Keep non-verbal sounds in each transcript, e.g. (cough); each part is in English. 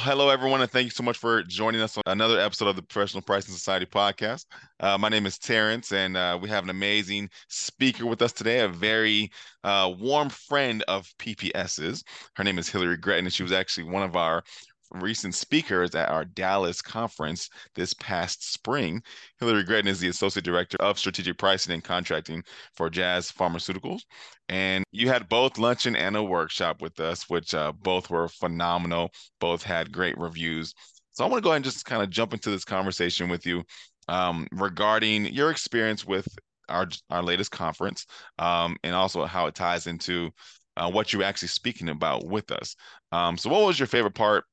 hello, everyone, and thank you so much for joining us on another episode of the Professional Pricing Society podcast. Uh, my name is Terrence, and uh, we have an amazing speaker with us today, a very uh, warm friend of PPS's. Her name is Hillary Gretton, and she was actually one of our recent speakers at our Dallas conference this past spring. Hillary Gretton is the Associate Director of Strategic Pricing and Contracting for Jazz Pharmaceuticals. And you had both luncheon and a workshop with us, which uh, both were phenomenal. Both had great reviews. So I want to go ahead and just kind of jump into this conversation with you um, regarding your experience with our our latest conference um, and also how it ties into uh, what you're actually speaking about with us. Um, so, what was your favorite part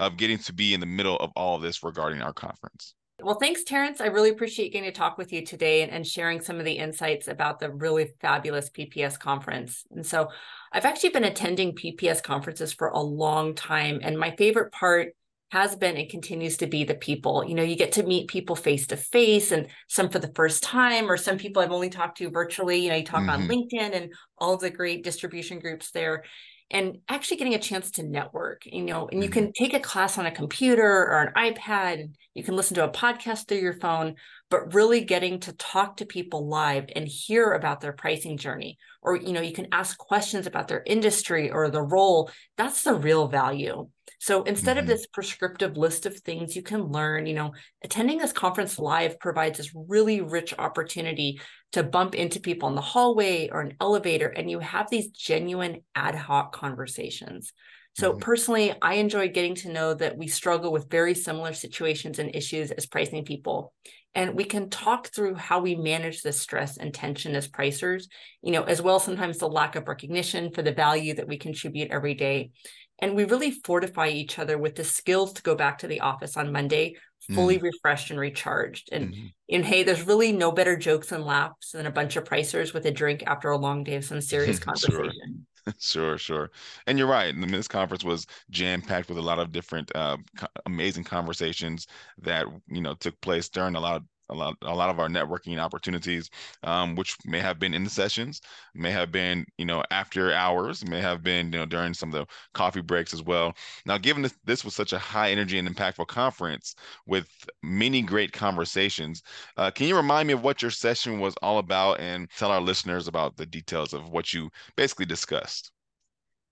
of getting to be in the middle of all of this regarding our conference. Well, thanks, Terrence. I really appreciate getting to talk with you today and, and, sharing some of the insights about the really fabulous PPS conference. And so I've actually been attending PPS conferences for a long time. And my favorite part has been and continues to be the people. You know, you get to meet people face to face and some for the first time, or some people I've only talked to virtually. You know, you talk mm-hmm. on LinkedIn and all of the great distribution groups there and actually getting a chance to network you know and you mm-hmm. can take a class on a computer or an ipad you can listen to a podcast through your phone but really getting to talk to people live and hear about their pricing journey. Or you know you can ask questions about their industry or the role. That's the real value. So instead mm-hmm. of this prescriptive list of things you can learn you know attending this conference live provides this really rich opportunity to bump into people in the hallway or an elevator and you have these genuine ad hoc conversations so mm-hmm. personally i enjoy getting to know that we struggle with very similar situations and issues as pricing people and we can talk through how we manage the stress and tension as pricers you know as well sometimes the lack of recognition for the value that we contribute every day and we really fortify each other with the skills to go back to the office on monday fully mm. refreshed and recharged and mm-hmm. and hey there's really no better jokes and laughs than a bunch of pricers with a drink after a long day of some serious (laughs) conversation sure (laughs) sure sure. and you're right And this conference was jam packed with a lot of different uh, amazing conversations that you know took place during a lot of a lot a lot of our networking opportunities, um, which may have been in the sessions, may have been you know after hours, may have been you know during some of the coffee breaks as well. Now, given this, this was such a high energy and impactful conference with many great conversations, uh, can you remind me of what your session was all about and tell our listeners about the details of what you basically discussed?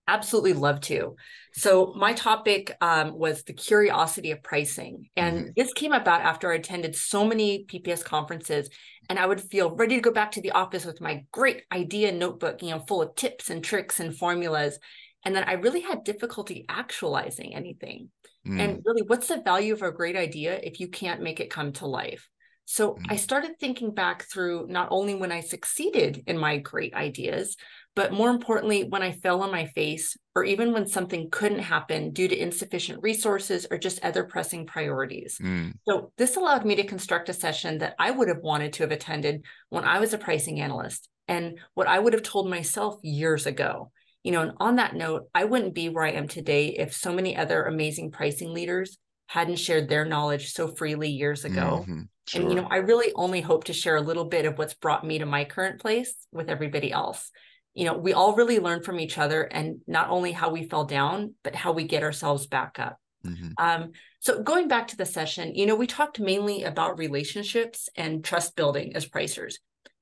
Absolutely love to. So, my topic um, was the curiosity of pricing. And mm-hmm. this came about after I attended so many PPS conferences, and I would feel ready to go back to the office with my great idea notebook, you know, full of tips and tricks and formulas. And then I really had difficulty actualizing anything. Mm. And really, what's the value of a great idea if you can't make it come to life? So. I started thinking back through not only when I succeeded in my great ideas, but more importantly, when I fell on my face, or even when something couldn't happen due to insufficient resources or just other pressing priorities. Mm. So, this allowed me to construct a session that I would have wanted to have attended when I was a pricing analyst and what I would have told myself years ago. You know, and on that note, I wouldn't be where I am today if so many other amazing pricing leaders hadn't shared their knowledge so freely years ago. Mm-hmm. Sure. And, you know, I really only hope to share a little bit of what's brought me to my current place with everybody else you know, we all really learn from each other and not only how we fell down, but how we get ourselves back up. Mm-hmm. Um, so going back to the session, you know, we talked mainly about relationships and trust building as pricers.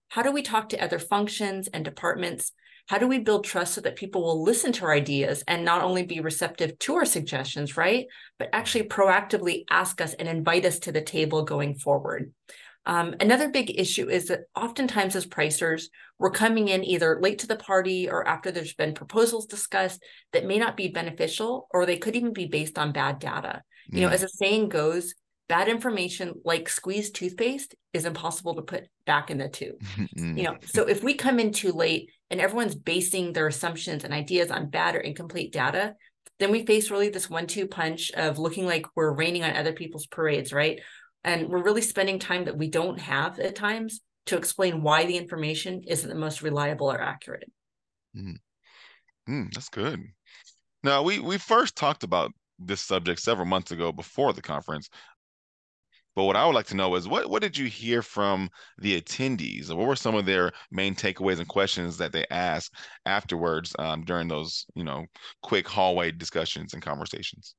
How do we talk to other functions and departments? How do we build trust so that people will listen to our ideas and not only be receptive to our suggestions, right? But actually proactively ask us and invite us to the table going forward. Um, another big issue is that oftentimes as pricers, we're coming in either late to the party or after there's been proposals discussed that may not be beneficial, or they could even be based on bad data. You know, as a saying goes, bad information like squeezed toothpaste is impossible to put back in the tube. you know, so (laughs) if we come in too late and everyone's basing their assumptions and ideas on bad or incomplete data, then we face really this one-two punch of looking like we're raining on other people's parades, right? And we're really spending time that we don't have at times to explain why the information isn't the most reliable or accurate. Mm. Mm, that's good. Now, we, we first talked about this subject several months ago before the conference. But what I would like to know is what, what did you hear from the attendees? What were some of their main takeaways and questions that they asked afterwards um, during those, you know, quick hallway discussions and conversations?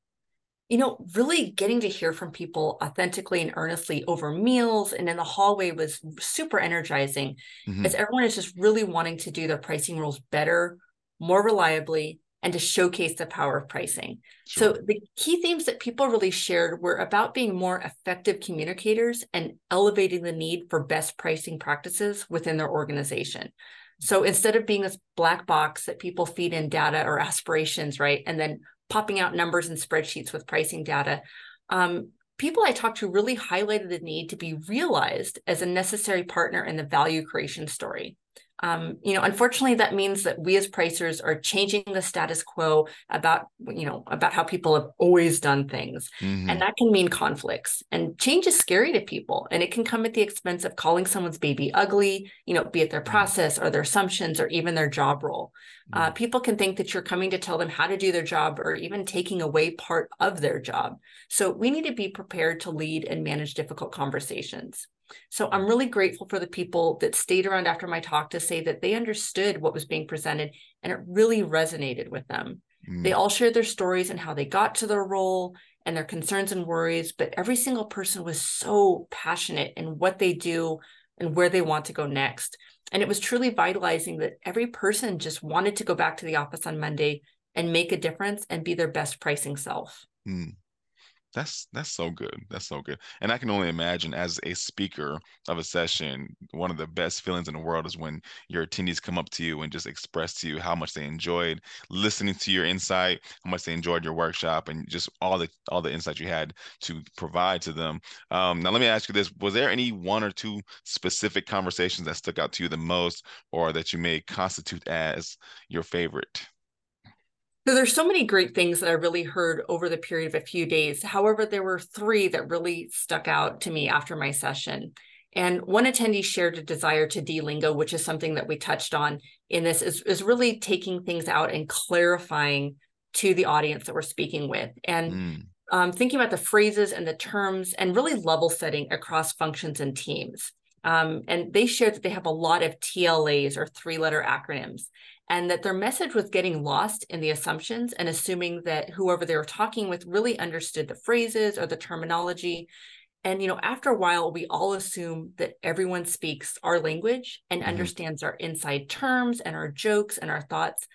you know, really getting to hear from people authentically and earnestly over meals and in the hallway was super energizing mm-hmm. as everyone is just really wanting to do their pricing rules better, more reliably, and to showcase the power of pricing. Sure. So, the key themes that people really shared were about being more effective communicators and elevating the need for best pricing practices within their organization. So, instead of being this black box that people feed in data or aspirations, right, and then popping out numbers and spreadsheets with pricing data. Um, people I talked to really highlighted the need to be realized as a necessary partner in the value creation story. Um, you know, unfortunately, that means that we as pricers are changing the status quo about, you know, about how people have always done things. Mm-hmm. And that can mean conflicts. And change is scary to people. And it can come at the expense of calling someone's baby ugly, you know, be it their mm-hmm. process or their assumptions or even their job role. Uh, mm-hmm. people can think that you're coming to tell them how to do their job or even taking away part of their job. So we need to be prepared to lead and manage difficult conversations. So I'm really grateful for the people that stayed around after my talk to say that they understood what was being presented and it really resonated with them. Mm. They all shared their stories and how they got to their role and their concerns and worries, but every single person was so passionate in what they do and where they want to go next. And it was truly vitalizing that every person just wanted to go back to the office on Monday and make a difference and be their best pricing self. Mm. That's that's so good. That's so good. And I can only imagine as a speaker of a session, one of the best feelings in the world is when your attendees come up to you and just express to you how much they enjoyed listening to your insight, how much they enjoyed your workshop, and just all the all the insight you had to provide to them. Um, now, let me ask you this: Was there any one or two specific conversations that stuck out to you the most, or that you may constitute as your favorite? So there's so many great things that I really heard over the period of a few days. However, there were three that really stuck out to me after my session. And one attendee shared a desire to delingo, which is something that we touched on in this, is, is really taking things out and clarifying to the audience that we're speaking with. And mm. um, thinking about the phrases and the terms and really level setting across functions and teams. Um, and they shared that they have a lot of TLAs or three letter acronyms and that their message was getting lost in the assumptions and assuming that whoever they were talking with really understood the phrases or the terminology and you know after a while we all assume that everyone speaks our language and mm-hmm. understands our inside terms and our jokes and our thoughts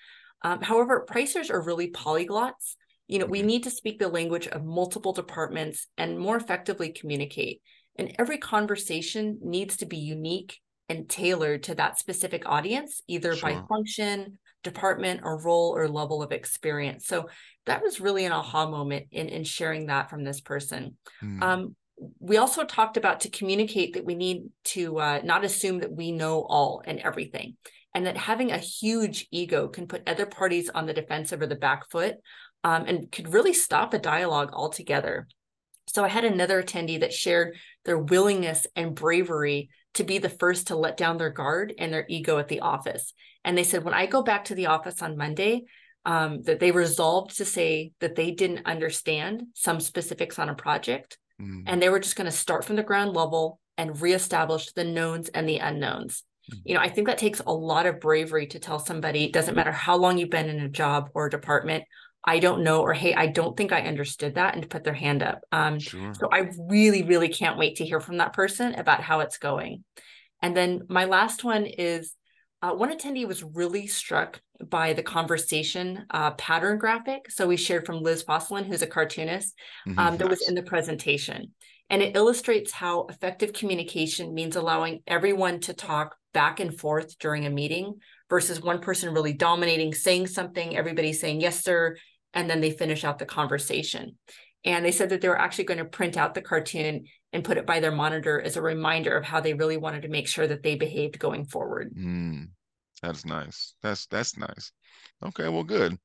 um, however pricers are really polyglots you know mm-hmm. we need to speak the language of multiple departments and more effectively communicate and every conversation needs to be unique and tailored to that specific audience, either sure. by function, department, or role or level of experience. So that was really an aha moment in, in sharing that from this person. Mm. Um, we also talked about to communicate that we need to uh, not assume that we know all and everything, and that having a huge ego can put other parties on the defensive or the back foot um, and could really stop a dialogue altogether. So I had another attendee that shared their willingness and bravery to be the first to let down their guard and their ego at the office. And they said, when I go back to the office on Monday, um, that they resolved to say that they didn't understand some specifics on a project. Mm. And they were just going to start from the ground level and reestablish the knowns and the unknowns. Mm. You know, I think that takes a lot of bravery to tell somebody, it doesn't matter how long you've been in a job or a department, I don't know, or hey, I don't think I understood that, and to put their hand up. Um, sure. So I really, really can't wait to hear from that person about how it's going. And then my last one is uh, one attendee was really struck by the conversation uh, pattern graphic. So we shared from Liz Fosslien, who's a cartoonist, mm-hmm. um, that was in the presentation. And it illustrates how effective communication means allowing everyone to talk back and forth during a meeting versus one person really dominating, saying something, everybody saying, yes, sir, and then they finish out the conversation. And they said that they were actually going to print out the cartoon and put it by their monitor as a reminder of how they really wanted to make sure that they behaved going forward. Mm, that's nice. That's that's nice. Okay, well, good.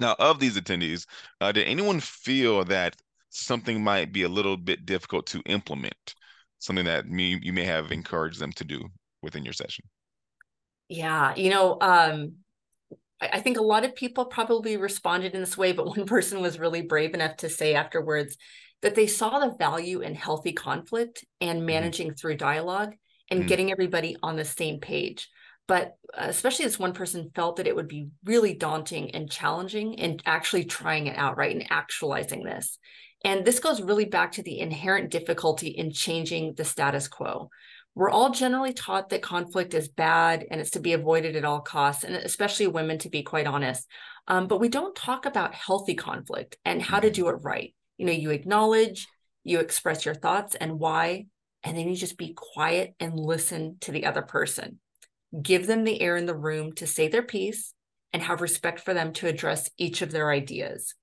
Now, of these attendees, uh, did anyone feel that something might be a little bit difficult to implement? Something that me, you may have encouraged them to do within your session? Yeah, you know, um, I think a lot of people probably responded in this way, but (laughs) one person was really brave enough to say afterwards that they saw the value in healthy conflict and mm-hmm. managing mm-hmm. through dialogue and mm-hmm. getting everybody on the same page. but uh, especially this one person felt that it would be really daunting and challenging and actually trying it out, right? And actualizing this. And this goes really back to the inherent difficulty in changing the status quo. We're all generally taught that conflict is bad and it's to be avoided at all costs, and especially women, to be quite honest. Um, but we don't talk about healthy conflict and how to mm-hmm. do it right. You know, you acknowledge, you express your thoughts and why, and then you just be quiet and listen to the other person give them the air in the room to say their piece and have respect for them to address each of their ideas.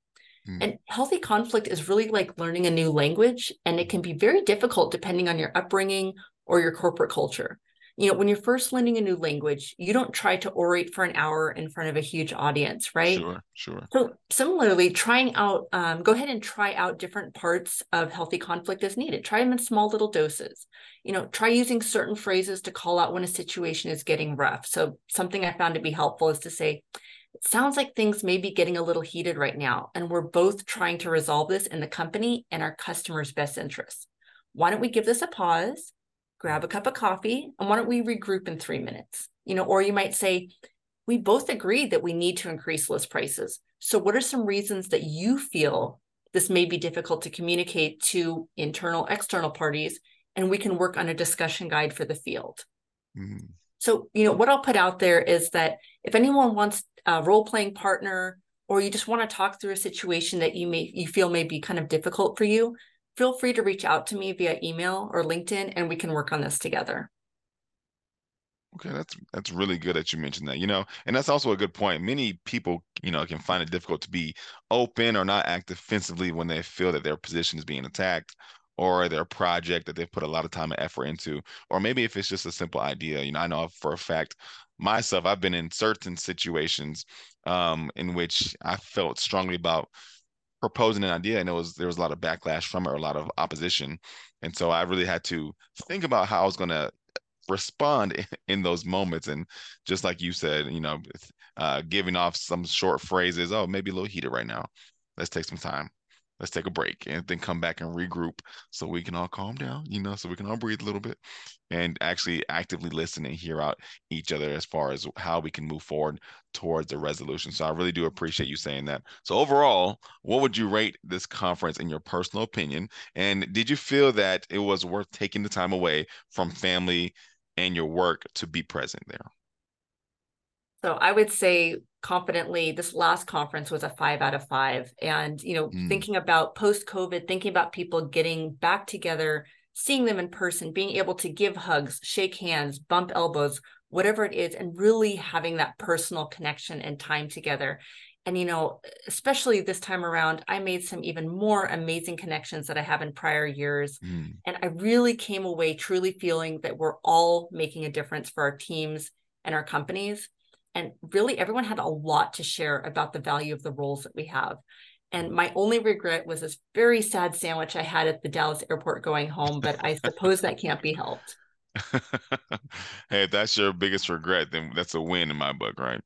Mm. And healthy conflict is really like learning a new language, and it can be very difficult depending on your upbringing or your corporate culture. You know when you're first learning a new language you don't try to orate for an hour in front of a huge audience right? Sure sure. So similarly trying out um, go ahead and try out different parts of healthy conflict as needed. Try them in small little doses. You know try using certain phrases to call out when a situation is getting rough. So something i found to be helpful is to say it sounds like things may be getting a little heated right now and we're both trying to resolve this in the company and our customers best interests. Why don't we give this a pause grab a cup of coffee, and why don't we regroup in three minutes? You know, or you might say, we both agree that we need to increase list prices. So, what are some reasons that you feel this may be difficult to communicate to internal, external parties? And we can work on a discussion guide for the field. Mm-hmm. So, you know, what I'll put out there is that if anyone wants a role playing partner, or you just want to talk through a situation that you may you feel may be kind of difficult for you, feel free to reach out to me via email or LinkedIn and we can work on this together. Okay, that's that's really good that you mentioned that. You know, and that's also a good point. Many people, you know, can find it difficult to be open or not act defensively when they feel that their position is being attacked or their project that they've put a lot of time and effort into, or maybe if it's just a simple idea. You know, I know for a fact myself, I've been in certain situations um, in which I felt strongly about proposing an idea and it was there was a lot of backlash from it or a lot of opposition. And so i really had to think about how i was going to respond in, those moments. And just like you said you know uh, giving off some short phrases oh maybe a little heated right now. Let's take some time let's take a break and then come back and regroup so we can all calm down, you know, so we can all breathe a little bit and actually actively listen and hear out each other as far as how we can move forward towards a resolution. So I really do appreciate you saying that. So overall, what would you rate this conference in your personal opinion? And did you feel that it was worth taking the time away from family and your work to be present there? So I would say confidently this last conference was a five out of five. And, you know, mm. thinking about post COVID, thinking about people getting back together, seeing them in person, being able to give hugs, shake hands, bump elbows, whatever it is, and really having that personal connection and time together. And, you know, especially this time around, I made some even more amazing connections that I have in prior years. Mm. And I really came away truly feeling that we're all making a difference for our teams and our companies and really everyone had a lot to share about the value of the roles that we have. And my only regret was this very sad sandwich i had at the dallas airport going home but i suppose that can't be helped. (laughs) Hey if that's your biggest regret then that's a win in my book right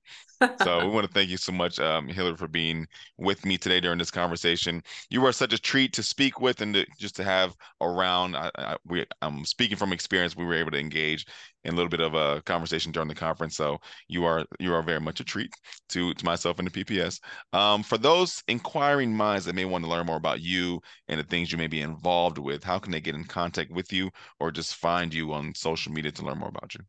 so we want to thank you so much, um, Hillary, for being with me today during this conversation. You are such a treat to speak with and to, just to have around. I, I, we, I'm speaking from experience. We were able to engage in a little bit of a conversation during the conference. So you are you are very much a treat to to myself and the PPS. Um, for those inquiring minds that may want to learn more about you and the things you may be involved with, how can they get in contact with you or just find you on social media to learn more about you?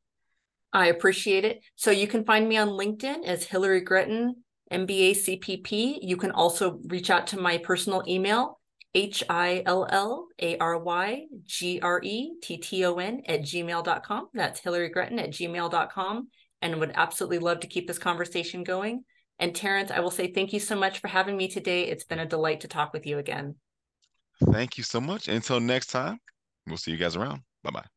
I appreciate it. So you can find me on LinkedIn as Hillary Gretton, MBA CPP. You can also reach out to my personal email, H I L L A R Y G R E T T O N at gmail.com. That's Hillary Gretton at gmail.com. And would absolutely love to keep this conversation going. And Terrence, I will say thank you so much for having me today. It's been a delight to talk with you again. Thank you so much. Until next time, we'll see you guys around. Bye bye.